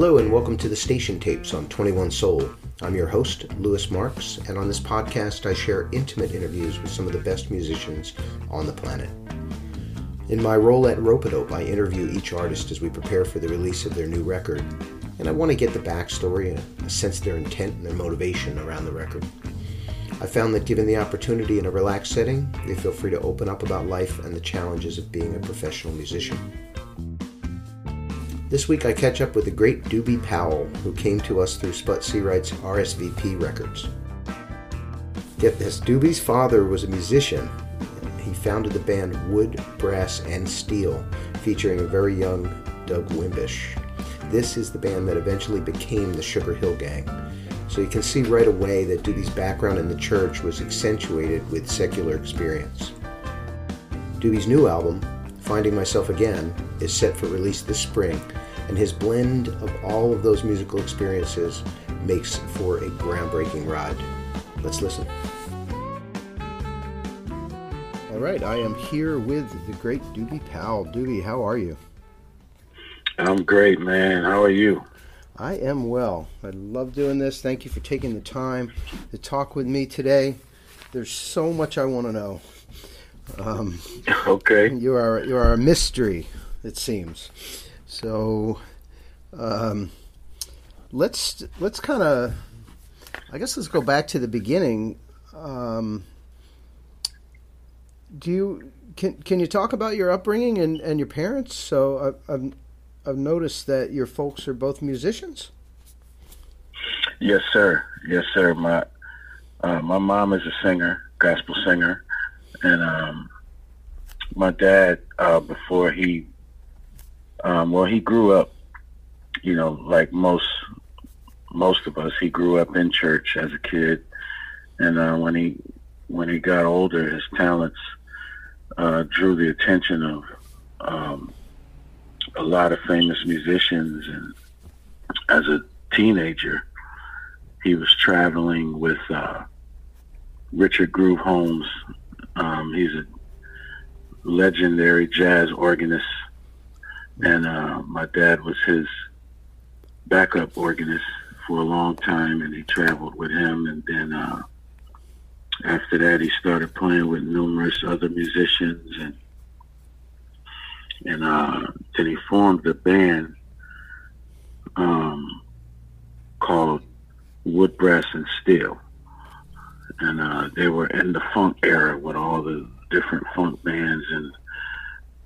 Hello and welcome to the Station Tapes on 21 Soul. I'm your host, Lewis Marks, and on this podcast I share intimate interviews with some of the best musicians on the planet. In my role at Ropeadope, I interview each artist as we prepare for the release of their new record, and I want to get the backstory, and a sense of their intent and their motivation around the record. I found that given the opportunity in a relaxed setting, they feel free to open up about life and the challenges of being a professional musician. This week I catch up with the great Doobie Powell, who came to us through Sput Searight's RSVP Records. Get this, Doobie's father was a musician. He founded the band Wood, Brass, and Steel, featuring a very young Doug Wimbish. This is the band that eventually became the Sugar Hill Gang. So you can see right away that Doobie's background in the church was accentuated with secular experience. Doobie's new album, Finding Myself Again, is set for release this spring and his blend of all of those musical experiences makes for a groundbreaking ride. Let's listen. All right, I am here with the great Doobie Powell. Doobie, how are you? I'm great, man. How are you? I am well. I love doing this. Thank you for taking the time to talk with me today. There's so much I want to know. Um, okay. You are you are a mystery, it seems. So um, let's let's kind of, I guess let's go back to the beginning. Um, do you can can you talk about your upbringing and, and your parents? So I, I've I've noticed that your folks are both musicians. Yes, sir. Yes, sir. My uh, my mom is a singer, gospel singer, and um, my dad uh, before he um, well, he grew up, you know, like most most of us. He grew up in church as a kid, and uh, when he when he got older, his talents uh, drew the attention of um, a lot of famous musicians. And as a teenager, he was traveling with uh, Richard Groove Holmes. He's a legendary jazz organist and uh, my dad was his backup organist for a long time, and he traveled with him. And then uh, after that, he started playing with numerous other musicians, and and uh, then he formed a band um, called Wood, Brass, and Steel. And uh, they were in the funk era with all the different funk bands and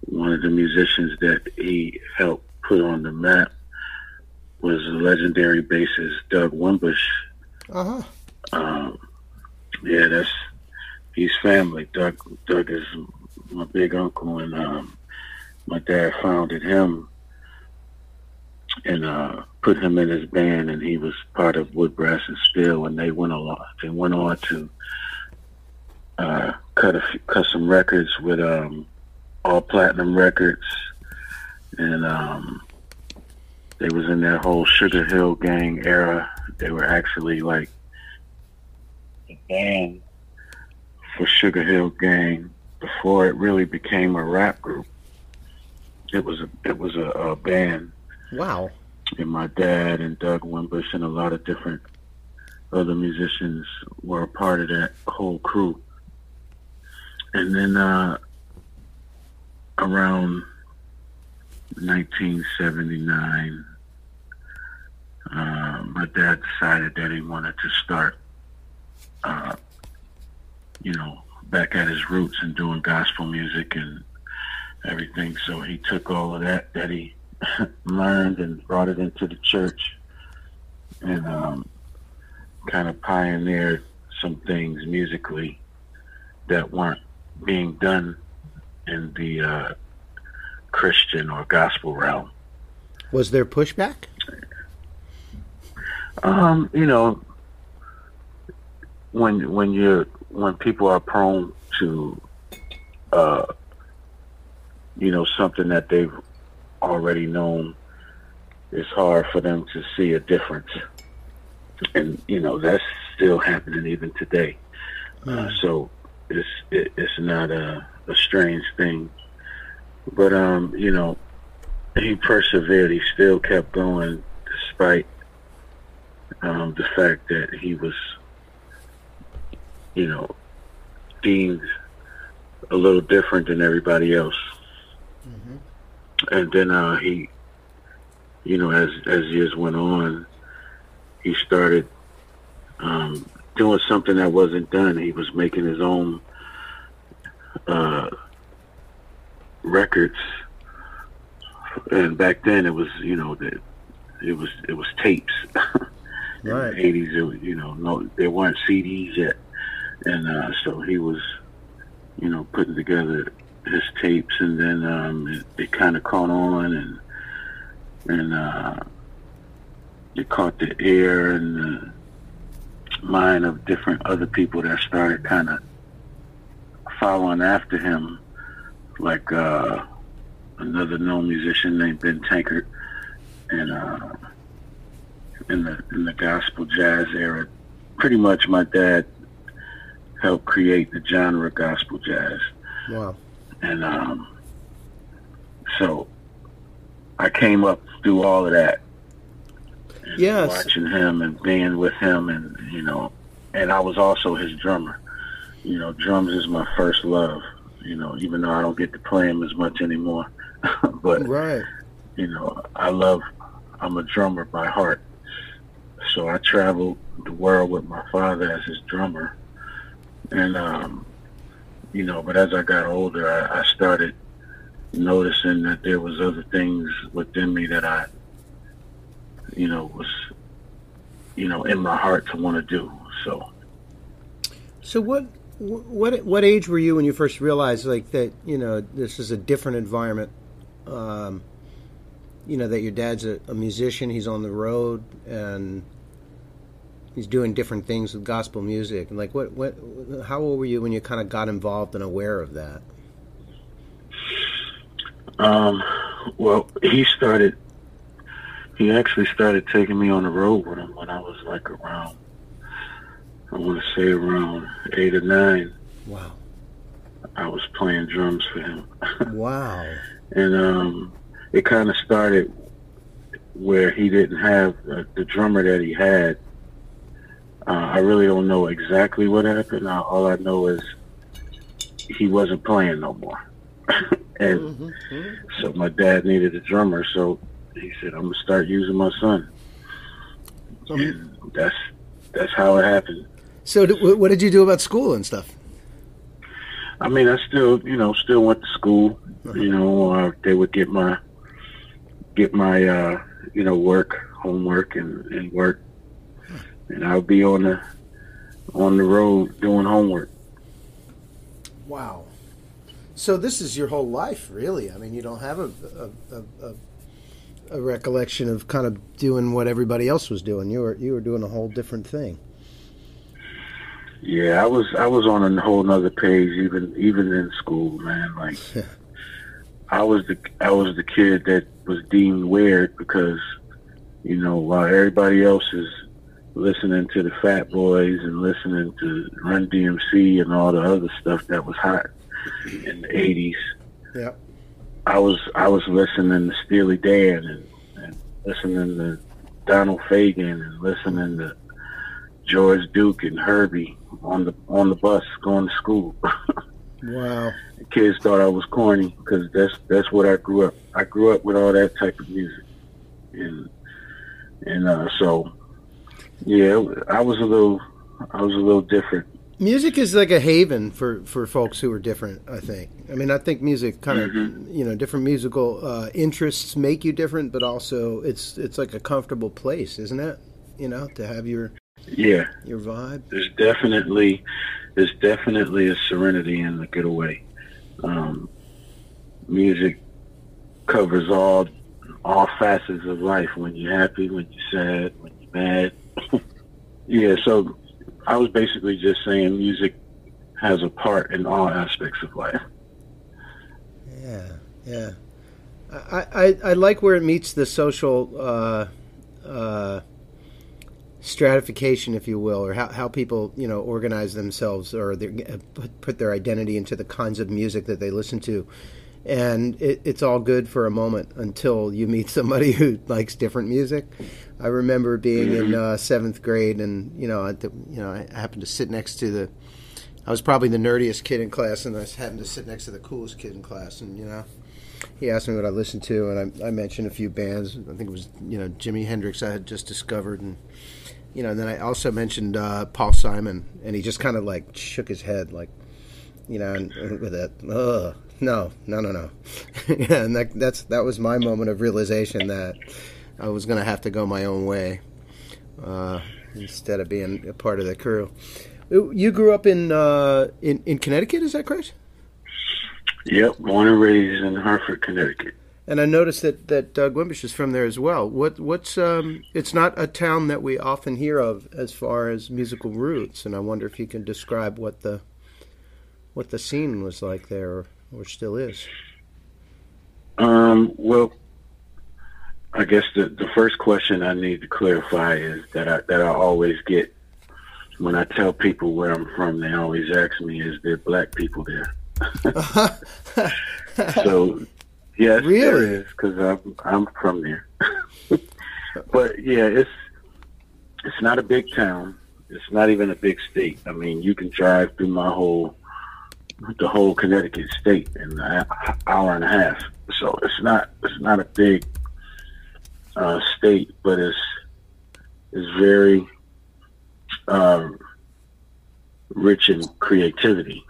one of the musicians that he helped put on the map was the legendary bassist Doug Wimbish. Uh huh. Um, yeah, that's he's family. Doug Doug is my big uncle, and um, my dad founded him and uh, put him in his band, and he was part of Wood Brass and Steel, and they went a They went on to uh, cut a few, cut some records with um, all platinum records, and um, they was in that whole Sugar Hill Gang era. They were actually like the band for Sugar Hill Gang before it really became a rap group. It was a it was a, a band. Wow. And my dad and Doug Wimbish and a lot of different other musicians were a part of that whole crew. And then uh, around 1979, uh, my dad decided that he wanted to start, uh, you know, back at his roots and doing gospel music and everything. So he took all of that that he learned and brought it into the church and um, kind of pioneered some things musically that weren't being done in the uh, Christian or gospel realm. Was there pushback? Um, you know, when when you when people are prone to, uh, you know, something that they've already known, it's hard for them to see a difference, and you know that's still happening even today. Uh, so it's it, it's not a a strange thing. But um, you know, he persevered. He still kept going despite um, the fact that he was, you know, deemed a little different than everybody else. And then uh, he, you know, as as years went on, he started um, doing something that wasn't done. He was making his own uh, records, and back then it was, you know, that it was it was tapes. In right. the eighties, you know, no, there weren't CDs yet, and uh, so he was, you know, putting together his tapes, and then um, it, it kind of caught on, and and uh, it caught the ear and the mind of different other people that started kind of following after him, like uh, another known musician named Ben Tankard, and uh, in the in the gospel jazz era, pretty much my dad helped create the genre gospel jazz. Wow. And um, so I came up through all of that. Yes. Watching him and being with him, and you know, and I was also his drummer. You know, drums is my first love. You know, even though I don't get to play them as much anymore, but right. You know, I love. I'm a drummer by heart, so I traveled the world with my father as his drummer, and um, you know, but as I got older, I, I started noticing that there was other things within me that I, you know, was, you know, in my heart to want to do. So. So what what what age were you when you first realized like that you know this is a different environment um, you know that your dad's a, a, musician he's on the road and he's doing different things with gospel music and like what what how old were you when you kind of got involved and aware of that um well he started he actually started taking me on the road with him when i was like around I want to say around eight or nine. Wow. I was playing drums for him. wow. And um, it kind of started where he didn't have uh, the drummer that he had. Uh, I really don't know exactly what happened. Uh, all I know is he wasn't playing no more. and mm-hmm, mm-hmm. so my dad needed a drummer, so he said, "I'm gonna start using my son." Um, and that's that's how it happened. So, what did you do about school and stuff? I mean, I still, you know, still went to school. Uh-huh. You know, uh, they would get my get my, uh, you know, work, homework, and, and work, and I'll be on the on the road doing homework. Wow. So this is your whole life, really. I mean, you don't have a a, a, a recollection of kind of doing what everybody else was doing. You were you were doing a whole different thing. Yeah, I was I was on a whole nother page even even in school, man. Like I was the I was the kid that was deemed weird because, you know, while everybody else is listening to the Fat Boys and listening to Run DMC and all the other stuff that was hot in the eighties. Yeah. I was I was listening to Steely Dan and, and listening to Donald Fagen and listening to George Duke and Herbie on the on the bus going to school. wow. The kids thought I was corny because that's that's what I grew up. I grew up with all that type of music, and and uh, so yeah, I was a little I was a little different. Music is like a haven for, for folks who are different. I think. I mean, I think music kind of mm-hmm. you know different musical uh, interests make you different, but also it's it's like a comfortable place, isn't it? You know, to have your yeah. Your vibe? There's definitely there's definitely a serenity in the getaway. Um, music covers all all facets of life. When you're happy, when you're sad, when you're mad. yeah, so I was basically just saying music has a part in all aspects of life. Yeah, yeah. I, I, I like where it meets the social uh, uh, stratification, if you will, or how, how people you know organize themselves or their, put, put their identity into the kinds of music that they listen to. And it, it's all good for a moment until you meet somebody who likes different music. I remember being in mm-hmm. uh, seventh grade, and you know, the, you know, I happened to sit next to the. I was probably the nerdiest kid in class, and I happened to sit next to the coolest kid in class, and you know, he asked me what I listened to, and I, I mentioned a few bands. I think it was you know Jimi Hendrix I had just discovered, and you know, and then I also mentioned uh, Paul Simon, and he just kind of like shook his head, like, you know, and, with that, ugh, no, no, no, no. yeah, and that, that's that was my moment of realization that I was going to have to go my own way uh, instead of being a part of the crew. You grew up in uh, in in Connecticut, is that correct? Yep, born and raised in Hartford, Connecticut. And I noticed that that Doug Wimbish is from there as well. What what's um? It's not a town that we often hear of as far as musical roots, and I wonder if you can describe what the what the scene was like there, or still is. Um. Well, I guess the the first question I need to clarify is that I that I always get when I tell people where I'm from. They always ask me, "Is there black people there?" so Yes, really? there is because I'm I'm from there. but yeah, it's it's not a big town. It's not even a big state. I mean, you can drive through my whole the whole Connecticut state in an hour and a half. So it's not it's not a big uh, state, but it's it's very um, rich in creativity.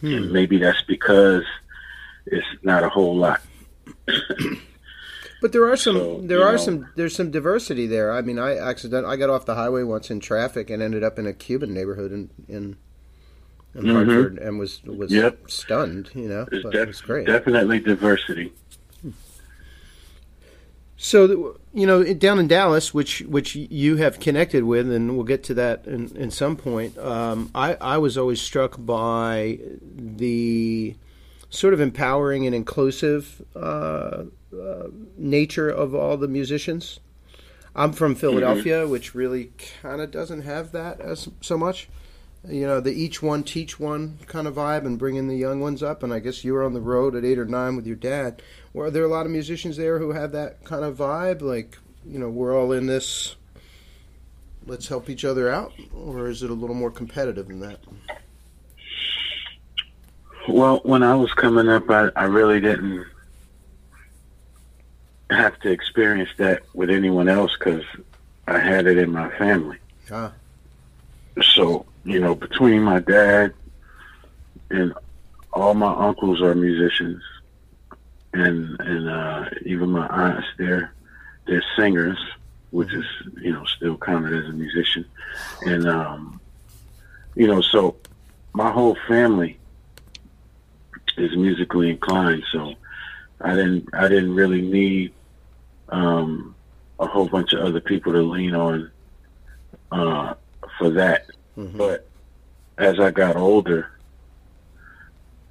Hmm. And maybe that's because it's not a whole lot. But there are some so, there are know, some there's some diversity there. I mean, I accident I got off the highway once in traffic and ended up in a Cuban neighborhood in in, in mm-hmm. Hartford and was was yep. stunned. You know, but def- it was great. Definitely diversity. So you know, down in Dallas, which which you have connected with, and we'll get to that in, in some point. Um, I I was always struck by the sort of empowering and inclusive uh, uh, nature of all the musicians. I'm from Philadelphia, mm-hmm. which really kind of doesn't have that as so much. You know, the each one teach one kind of vibe and bringing the young ones up. And I guess you were on the road at eight or nine with your dad. Were there a lot of musicians there who have that kind of vibe? Like, you know, we're all in this. Let's help each other out, or is it a little more competitive than that? Well, when I was coming up, I, I really didn't have to experience that with anyone else because I had it in my family. Ah. So, you know, between my dad and all my uncles are musicians, and and uh, even my aunts, they're they're singers, which is you know still counted as a musician, and um, you know, so my whole family is musically inclined, so I didn't I didn't really need um, a whole bunch of other people to lean on uh, for that. Mm-hmm. But as I got older,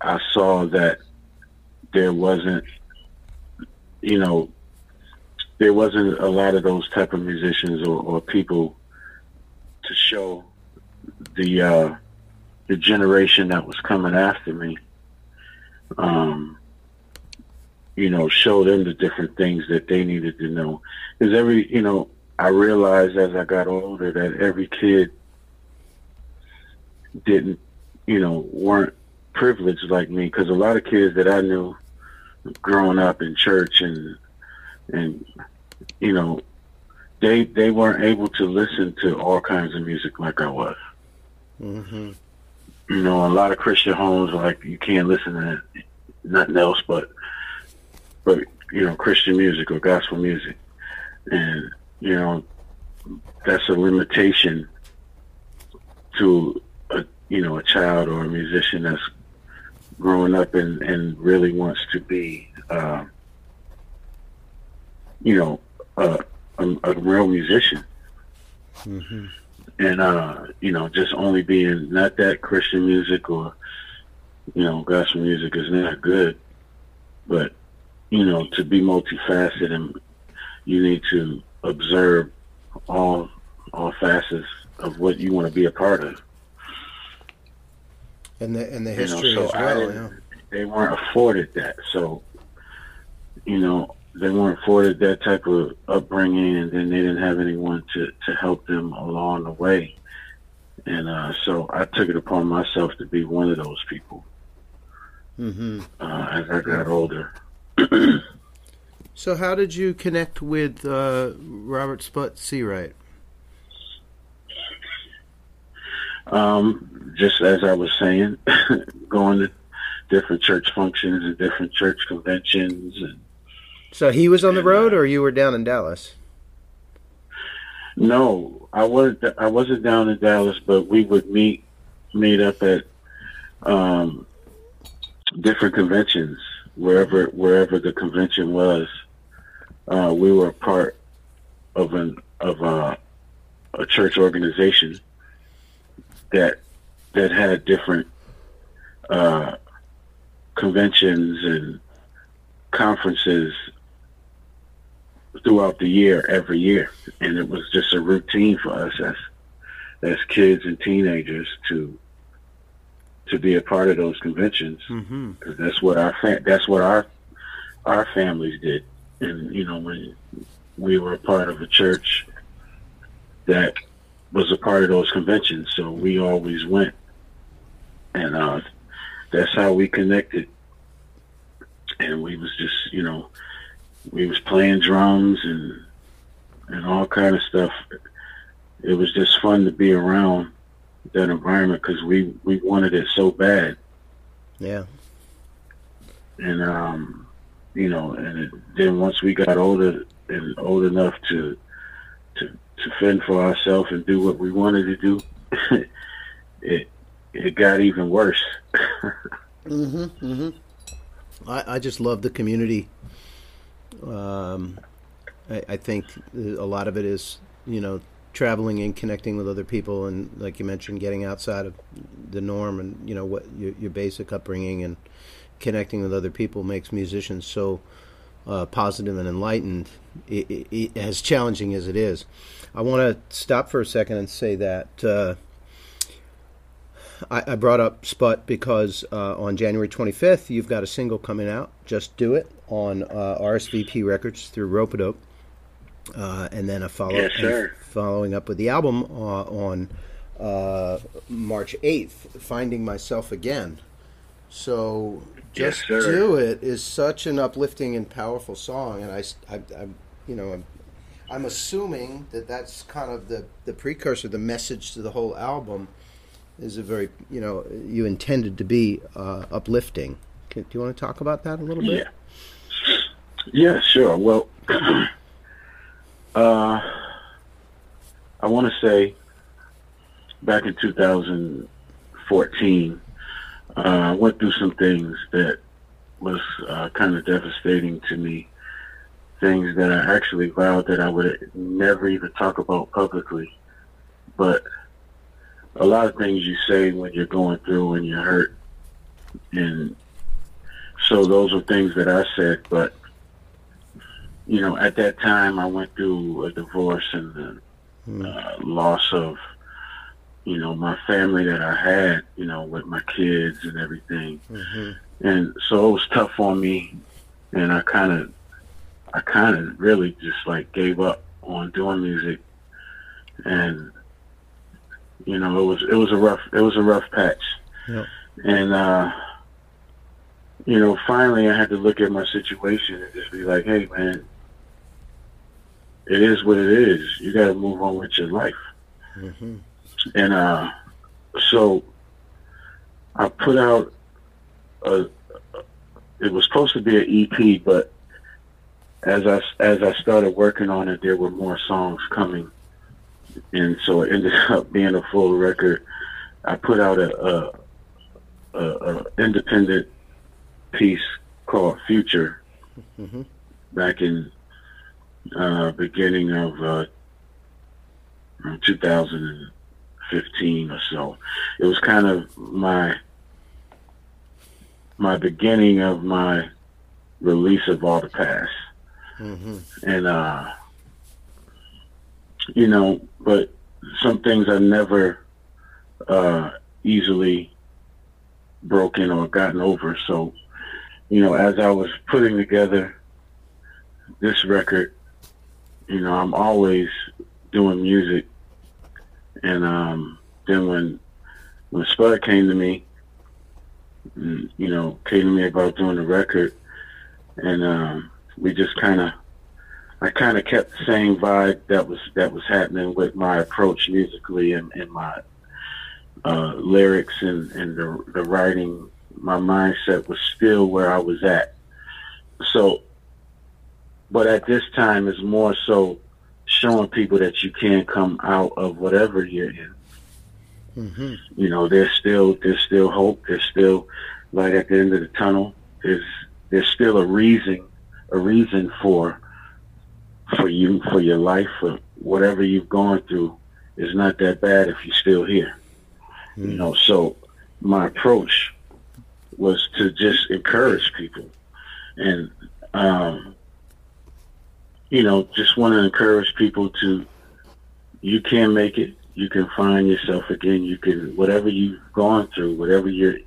I saw that there wasn't, you know, there wasn't a lot of those type of musicians or, or people to show the uh, the generation that was coming after me um, you know, show them the different things that they needed to know. Because every, you know, I realized as I got older that every kid didn't, you know, weren't privileged like me. Because a lot of kids that I knew growing up in church and and you know, they they weren't able to listen to all kinds of music like I was. Mm-hmm you know, a lot of Christian homes like you can't listen to nothing else but but you know Christian music or gospel music, and you know that's a limitation to you know a child or a musician that's growing up and and really wants to be uh, you know a, a, a real musician. Mm-hmm and uh, you know, just only being not that Christian music or you know, gospel music is not good, but you know, to be multifaceted and you need to observe all all facets of what you want to be a part of. And the and the history you know, so as well. they weren't afforded that. So, you know, they weren't afforded that type of upbringing, and then they didn't have anyone to to help them along the way. And uh, so I took it upon myself to be one of those people Mm-hmm. uh, as I got older. So, how did you connect with uh, Robert Sput Searight? Um, just as I was saying, going to different church functions and different church conventions, and So he was on the road, or you were down in Dallas? no, I wasn't. I wasn't down in Dallas, but we would meet meet up at um, different conventions wherever wherever the convention was. Uh, we were a part of an of a, a church organization that that had different uh, conventions and conferences throughout the year every year. And it was just a routine for us as as kids and teenagers to to be a part of those conventions. Mm-hmm. that's what our fa- that's what our our families did. And you know when we were a part of a church that was a part of those conventions so we always went. And uh that's how we connected. And we was just you know we was playing drums and and all kind of stuff. It was just fun to be around that environment because we we wanted it so bad. Yeah. and um you know and it, then once we got older and old enough to to fend for ourselves and do what we wanted to do it it got even worse Mm-hmm. Mm-hmm. I, I just love the community. Um, I, I think a lot of it is, you know, traveling and connecting with other people, and like you mentioned, getting outside of the norm, and you know what your, your basic upbringing and connecting with other people makes musicians so uh, positive and enlightened. I i i as challenging as it is, I want to stop for a second and say that. Uh, I, I brought up Sput because uh, on January 25th, you've got a single coming out, Just Do It, on uh, RSVP Records through Ropeadope. Uh, and then a follow yes, sir. following up with the album uh, on uh, March 8th, Finding Myself Again. So, Just sir. Do It is such an uplifting and powerful song. And I, I, I you know, I'm, I'm assuming that that's kind of the, the precursor, the message to the whole album is a very you know you intended to be uh, uplifting. Can, do you want to talk about that a little bit? Yeah. Yeah, sure. Well, uh, I want to say back in 2014, uh, I went through some things that was uh, kind of devastating to me. Things that I actually vowed that I would never even talk about publicly. But a lot of things you say when you're going through and you're hurt. And so those are things that I said, but you know, at that time I went through a divorce and the Hmm. uh, loss of, you know, my family that I had, you know, with my kids and everything. hmm And so it was tough on me and I kind of, I kind of really just like gave up on doing music and, you know, it was, it was a rough, it was a rough patch. Yep. And, uh, you know, finally I had to look at my situation and just be like, hey, man, it is what it is. You got to move on with your life. hmm And uh, so I put out a, it was supposed to be an EP, but as I, as I started working on it, there were more songs coming. And so it ended up being a full record. I put out a, a, a, a independent piece called Future hmm back in uh, beginning of uh, 2015 or so. It was kind of my my beginning of my release of all the past, hmm and uh, you know, but some things are never uh, easily broken or gotten over. So you know, as I was putting together this record, you know, I'm always doing music. And um, then when when Sput came to me, and, you know, came to me about doing the record, and um, we just kind of, I kind of kept the same vibe that was that was happening with my approach musically and, and my uh, lyrics and, and the, the writing. My mindset was still where I was at. So, but at this time, it's more so showing people that you can come out of whatever you're in. Mm-hmm. You know, there's still there's still hope. There's still light at the end of the tunnel. There's there's still a reason a reason for for you for your life for whatever you've gone through is not that bad if you're still here. Mm-hmm. You know, so my approach was to just encourage people and um, you know, just want to encourage people to, you can make it. You can find yourself again. You can, whatever you've gone through, whatever you're,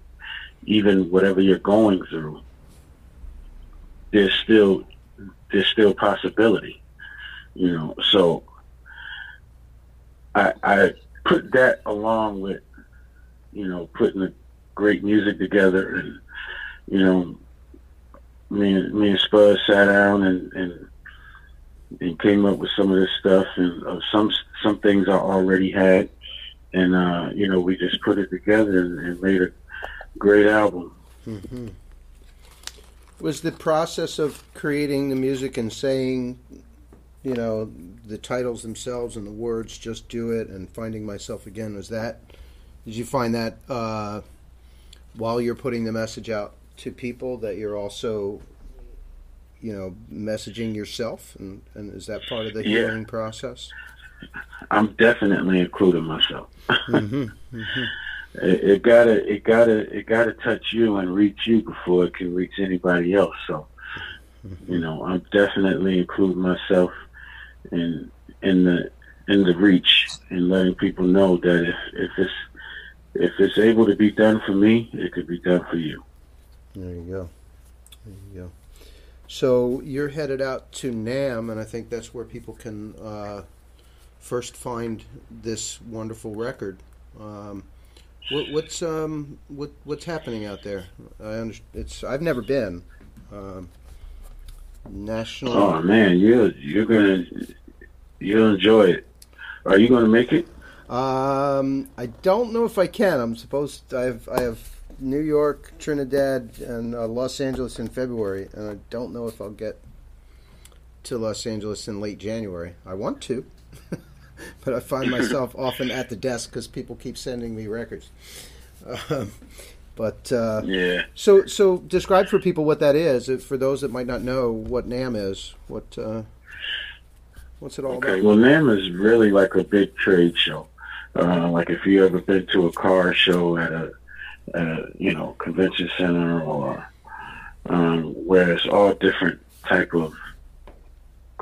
even whatever you're going through, there's still, there's still possibility, you know. So I, I put that along with, you know, putting the great music together and, you know, me and, me and Sput sat down and, and and came up with some of this stuff and uh, some some things I already had, and uh, you know we just put it together and, and made a great album. Mm-hmm. Was the process of creating the music and saying, you know, the titles themselves and the words, just do it, and finding myself again, was that? Did you find that uh, while you're putting the message out to people that you're also you know messaging yourself and, and is that part of the yeah. healing process i'm definitely including myself mm-hmm. Mm-hmm. It, gotta it gotta it gotta touch you and reach you before it can reach anybody else. So you know i'm definitely including myself in in the in the reach and letting people know that if if it's if it's able to be done for me it could be done for you. There you go. There you go. So you're headed out to NAMM, and I think that's where people can uh, first find this wonderful record. Um, what, what's um, what, what's happening out there? I understand, it's I've never been. Um, national. Oh man, you you're gonna you'll enjoy it. Are you gonna make it? Um, I don't know if I can. I'm supposed. I have I have New York, Trinidad, and uh, Los Angeles in February, and I don't know if I'll get to Los Angeles in late January. I want to, but I find myself often at the desk because people keep sending me records. Um, but uh, yeah. So so describe for people what that is. For those that might not know what NAMM is, what uh, what's it all okay, about? well, NAMM is really like a big trade show. Uh, like if you ever been to a car show at a uh, you know, convention center or um, where it's all different type of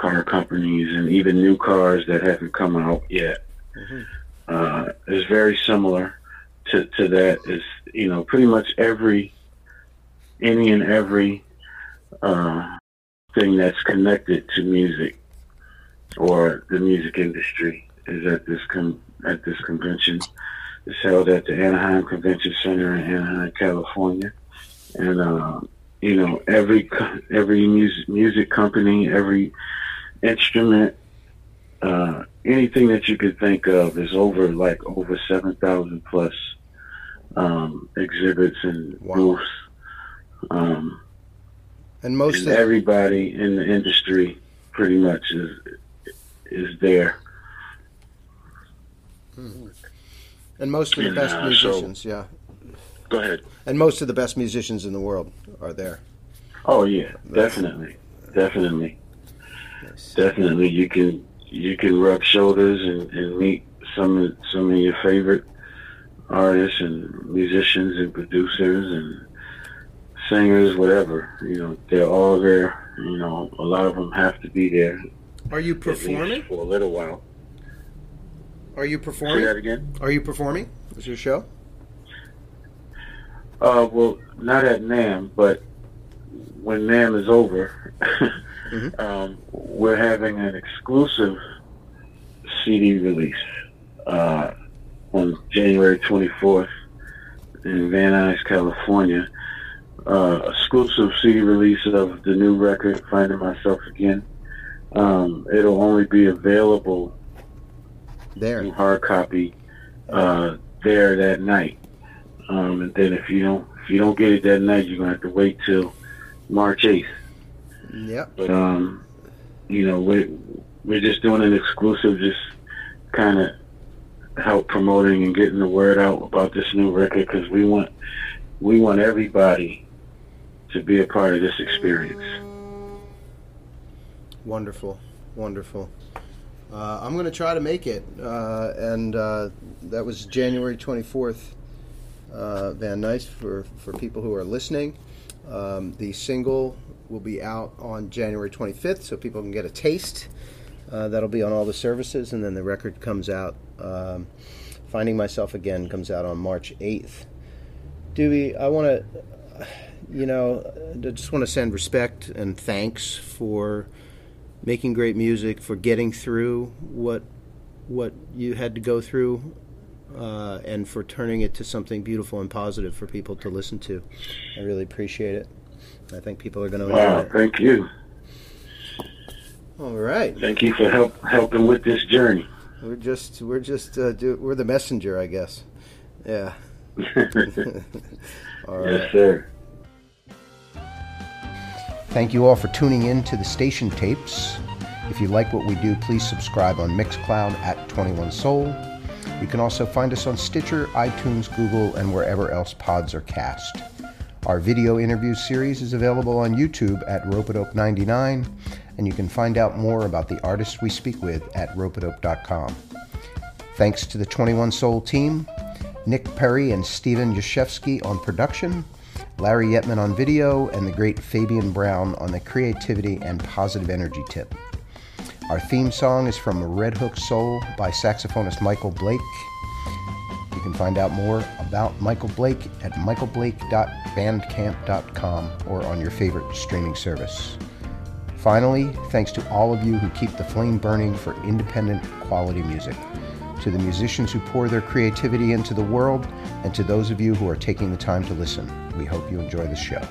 car companies and even new cars that haven't come out yet. Mm-hmm. Uh, is very similar to, to that. Is you know pretty much every any and every uh, thing that's connected to music or the music industry is at this con- at this convention. It's held at the Anaheim Convention Center in Anaheim, California, and uh, you know every every music music company, every instrument, uh, anything that you could think of is over like over seven thousand plus um, exhibits and wow. booths. Um, and most and everybody in the industry pretty much is is there. Hmm. And most of the best uh, musicians, so, yeah. Go ahead. And most of the best musicians in the world are there. Oh yeah, definitely, definitely, nice. definitely. You can you can rub shoulders and, and meet some of, some of your favorite artists and musicians and producers and singers, whatever. You know, they're all there. You know, a lot of them have to be there. Are you performing for a little while? Are you performing? Say that again. Are you performing? Is your show? Uh, well, not at NAMM, but when NAMM is over, mm-hmm. um, we're having an exclusive CD release uh, on January 24th in Van Nuys, California. Uh, exclusive CD release of the new record, Finding Myself Again. Um, it'll only be available there in hard copy uh, there that night. Um, and then if you don't if you don't get it that night, you're gonna have to wait till March 8th. Yep. But um, you know we're we're just doing an exclusive, just kind of help promoting and getting the word out about this new record because we want we want everybody to be a part of this experience. Wonderful, wonderful. Uh, I'm going to try to make it, uh, and uh, that was January 24th. Uh, Van Nuys for for people who are listening. Um, the single will be out on January 25th, so people can get a taste. Uh, that'll be on all the services, and then the record comes out. Um, Finding Myself Again comes out on March 8th. Doobie, I want to, you know, I just want to send respect and thanks for making great music, for getting through what what you had to go through, uh, and for turning it to something beautiful and positive for people to listen to. I really appreciate it. I think people are going to enjoy wow, it. Thank you. All right. Thank you for help helping with this journey. We're just we're just uh, do, we're the messenger, I guess. Yeah. all right. Yes, sir. Thank you all for tuning in to the station tapes. If you like what we do, please subscribe on Mixcloud at 21 Soul. You can also find us on Stitcher, iTunes, Google, and wherever else pods are cast. Our video interview series is available on YouTube at Ropeadope99, and you can find out more about the artists we speak with at ropeadope.com. Thanks to the 21 Soul team, Nick Perry and Steven Yashevsky on production, Larry Yetman on video, and the great Fabian Brown on the creativity and positive energy tip. Our theme song is from Red Hook Soul by saxophonist Michael Blake. You can find out more about Michael Blake at michaelblake.bandcamp.com or on your favorite streaming service. Finally, thanks to all of you who keep the flame burning for independent quality music, to the musicians who pour their creativity into the world, and to those of you who are taking the time to listen. We hope you enjoy the show.